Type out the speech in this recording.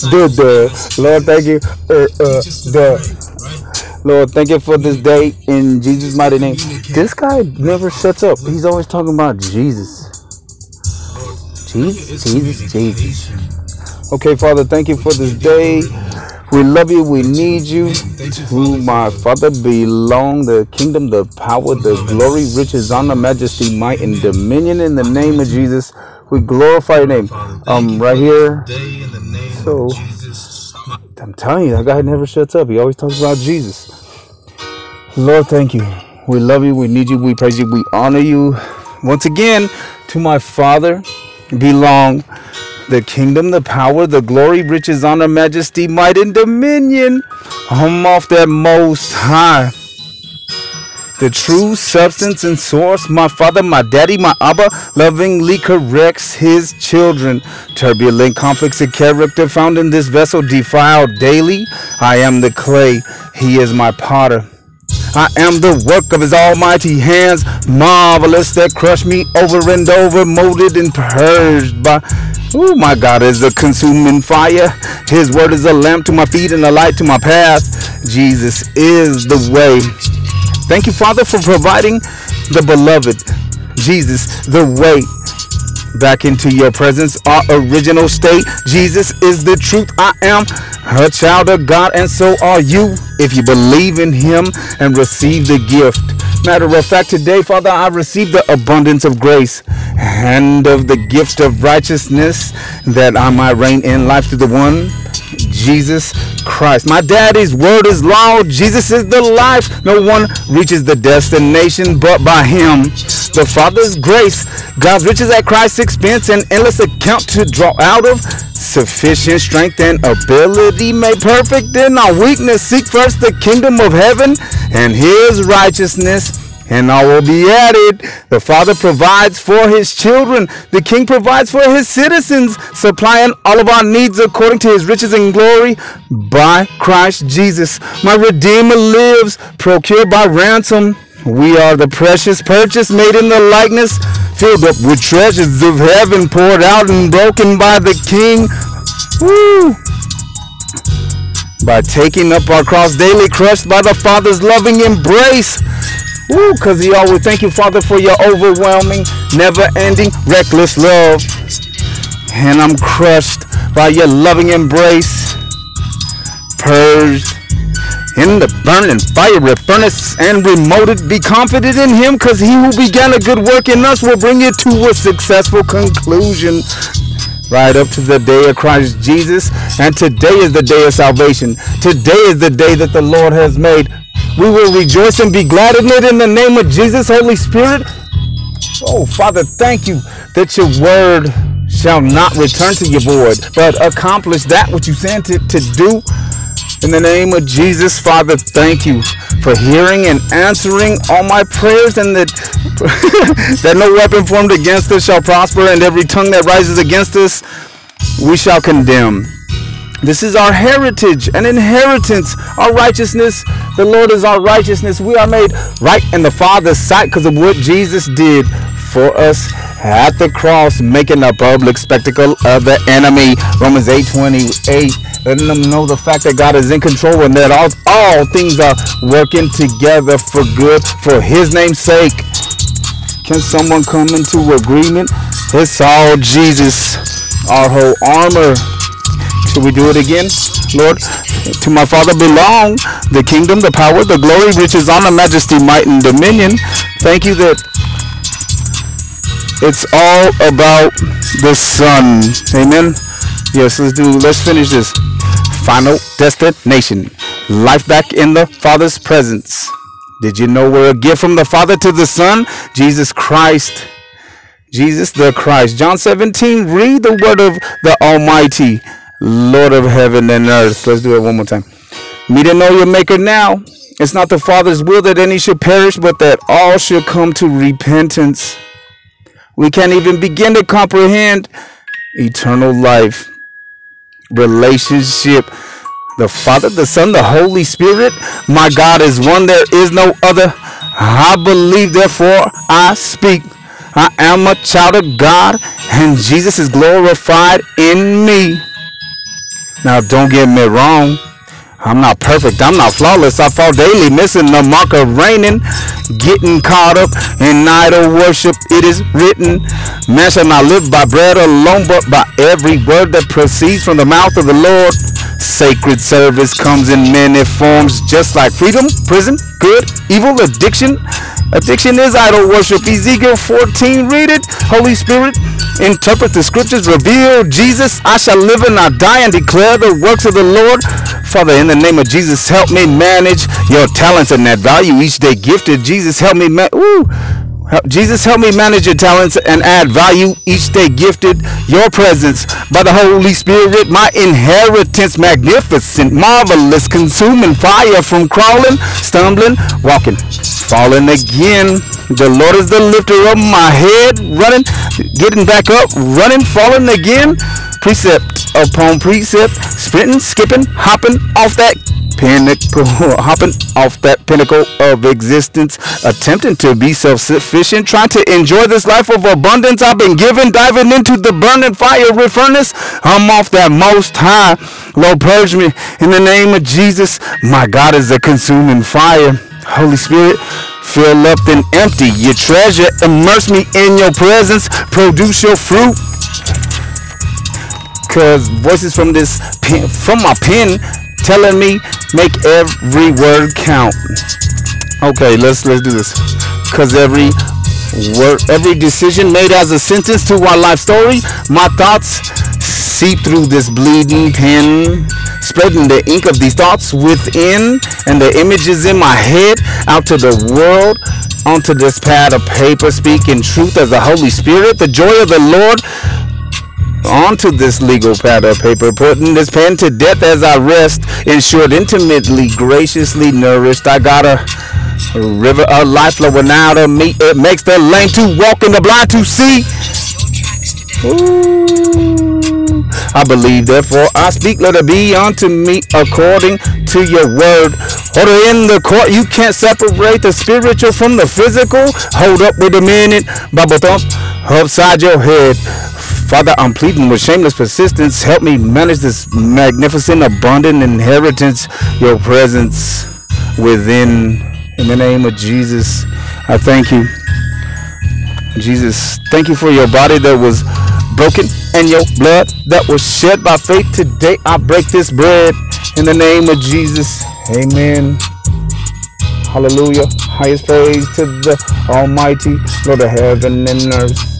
the the Lord, thank you. Uh, uh, the Lord, thank you for this day in Jesus' mighty name. This guy never shuts up. He's always talking about Jesus, Jesus, Jesus, Jesus. Okay, Father, thank you for this day. We love you. We need you. To my Father belong the kingdom, the power, the glory, riches, honor, majesty, might, and dominion in the name of Jesus. We glorify your name. Um, right here. So, I'm telling you, that guy never shuts up. He always talks about Jesus. Lord, thank you. We love you. We need you. We praise you. We honor you. Once again, to my Father belong the kingdom, the power, the glory, riches, honor, majesty, might, and dominion. I'm off that most high. The true substance and source, my father, my daddy, my Abba, lovingly corrects his children. Turbulent conflicts of character found in this vessel defiled daily. I am the clay, he is my potter. I am the work of his almighty hands, marvelous that crush me over and over, molded and purged by. Oh, my God is a consuming fire. His word is a lamp to my feet and a light to my path. Jesus is the way. Thank you, Father, for providing the beloved. Jesus, the way back into your presence, our original state. Jesus is the truth. I am a child of God, and so are you if you believe in Him and receive the gift. Matter of fact, today, Father, I receive the abundance of grace and of the gift of righteousness that I might reign in life through the one Jesus Christ. My daddy's word is law. Jesus is the life. No one reaches the destination but by him. The Father's grace, God's riches at Christ's expense, and endless account to draw out of. Sufficient strength and ability made perfect in our weakness. Seek first the kingdom of heaven and his righteousness and all will be added. The Father provides for his children. The King provides for his citizens, supplying all of our needs according to his riches and glory by Christ Jesus. My Redeemer lives, procured by ransom. We are the precious purchase made in the likeness, filled up with treasures of heaven, poured out and broken by the King. Woo! By taking up our cross daily, crushed by the Father's loving embrace. Woo, cause he always thank you, Father, for your overwhelming, never-ending, reckless love. And I'm crushed by your loving embrace, purged in the burning fiery furnace and remoted. Be confident in him, cause he who began a good work in us will bring it to a successful conclusion. Right up to the day of Christ Jesus. And today is the day of salvation. Today is the day that the Lord has made. We will rejoice and be glad in it in the name of Jesus, Holy Spirit. Oh, Father, thank you that your word shall not return to your void, but accomplish that which you sent it to do. In the name of Jesus, Father, thank you for hearing and answering all my prayers, and that that no weapon formed against us shall prosper, and every tongue that rises against us we shall condemn. This is our heritage, and inheritance, our righteousness. The Lord is our righteousness. We are made right in the Father's sight because of what Jesus did for us at the cross, making a public spectacle of the enemy. Romans 8 28, letting them know the fact that God is in control and that all, all things are working together for good for His name's sake. Can someone come into agreement? It's all Jesus, our whole armor. We do it again? Lord, to my Father belong the kingdom, the power, the glory, riches, honor, majesty, might, and dominion. Thank you that it's all about the Son. Amen. Yes, let's do. Let's finish this. Final destination. Life back in the Father's presence. Did you know we're a gift from the Father to the Son? Jesus Christ. Jesus the Christ. John 17, read the word of the Almighty, Lord of heaven and earth. Let's do it one more time. Me to know your Maker now. It's not the Father's will that any should perish, but that all should come to repentance. We can't even begin to comprehend eternal life, relationship, the Father, the Son, the Holy Spirit. My God is one, there is no other. I believe, therefore I speak. I am a child of God, and Jesus is glorified in me. Now, don't get me wrong. I'm not perfect. I'm not flawless. I fall daily, missing the mark of reigning, getting caught up in idol worship. It is written, Man shall not live by bread alone, but by every word that proceeds from the mouth of the Lord. Sacred service comes in many forms, just like freedom, prison, good, evil, addiction. Addiction is idol worship. Ezekiel 14, read it. Holy Spirit, interpret the scriptures, reveal Jesus. I shall live and not die and declare the works of the Lord. Father, in the name of Jesus, help me manage your talents and that value each day gifted. Jesus, help me. Jesus, help me manage your talents and add value each day gifted your presence by the Holy Spirit, my inheritance, magnificent, marvelous, consuming fire from crawling, stumbling, walking, falling again. The Lord is the lifter of my head, running, getting back up, running, falling again. Precept upon precept, sprinting, skipping, hopping off that pinnacle, hopping off that pinnacle of existence, attempting to be self-sufficient, trying to enjoy this life of abundance I've been given, diving into the burning fiery furnace. I'm off that most high. Lord, purge me in the name of Jesus. My God is a consuming fire. Holy Spirit, fill up and empty your treasure. Immerse me in your presence. Produce your fruit Cause voices from this pen, from my pen telling me make every word count. Okay, let's let's do this. Cause every word, every decision made as a sentence to our life story, my thoughts seep through this bleeding pen, spreading the ink of these thoughts within and the images in my head out to the world onto this pad of paper, speaking truth as the Holy Spirit. The joy of the Lord onto this legal pad of paper, putting this pen to death as I rest, ensured intimately, graciously nourished. I got a river of life flowing out of me. It makes the lame to walk and the blind to see. Ooh. I believe, therefore I speak, let it be unto me according to your word. Order in the court, you can't separate the spiritual from the physical. Hold up with a minute, bubble thump upside your head. Father, I'm pleading with shameless persistence. Help me manage this magnificent, abundant inheritance, your presence within. In the name of Jesus, I thank you. Jesus, thank you for your body that was broken and your blood that was shed by faith. Today I break this bread in the name of Jesus. Amen. Hallelujah. Highest praise to the Almighty, Lord of heaven and earth.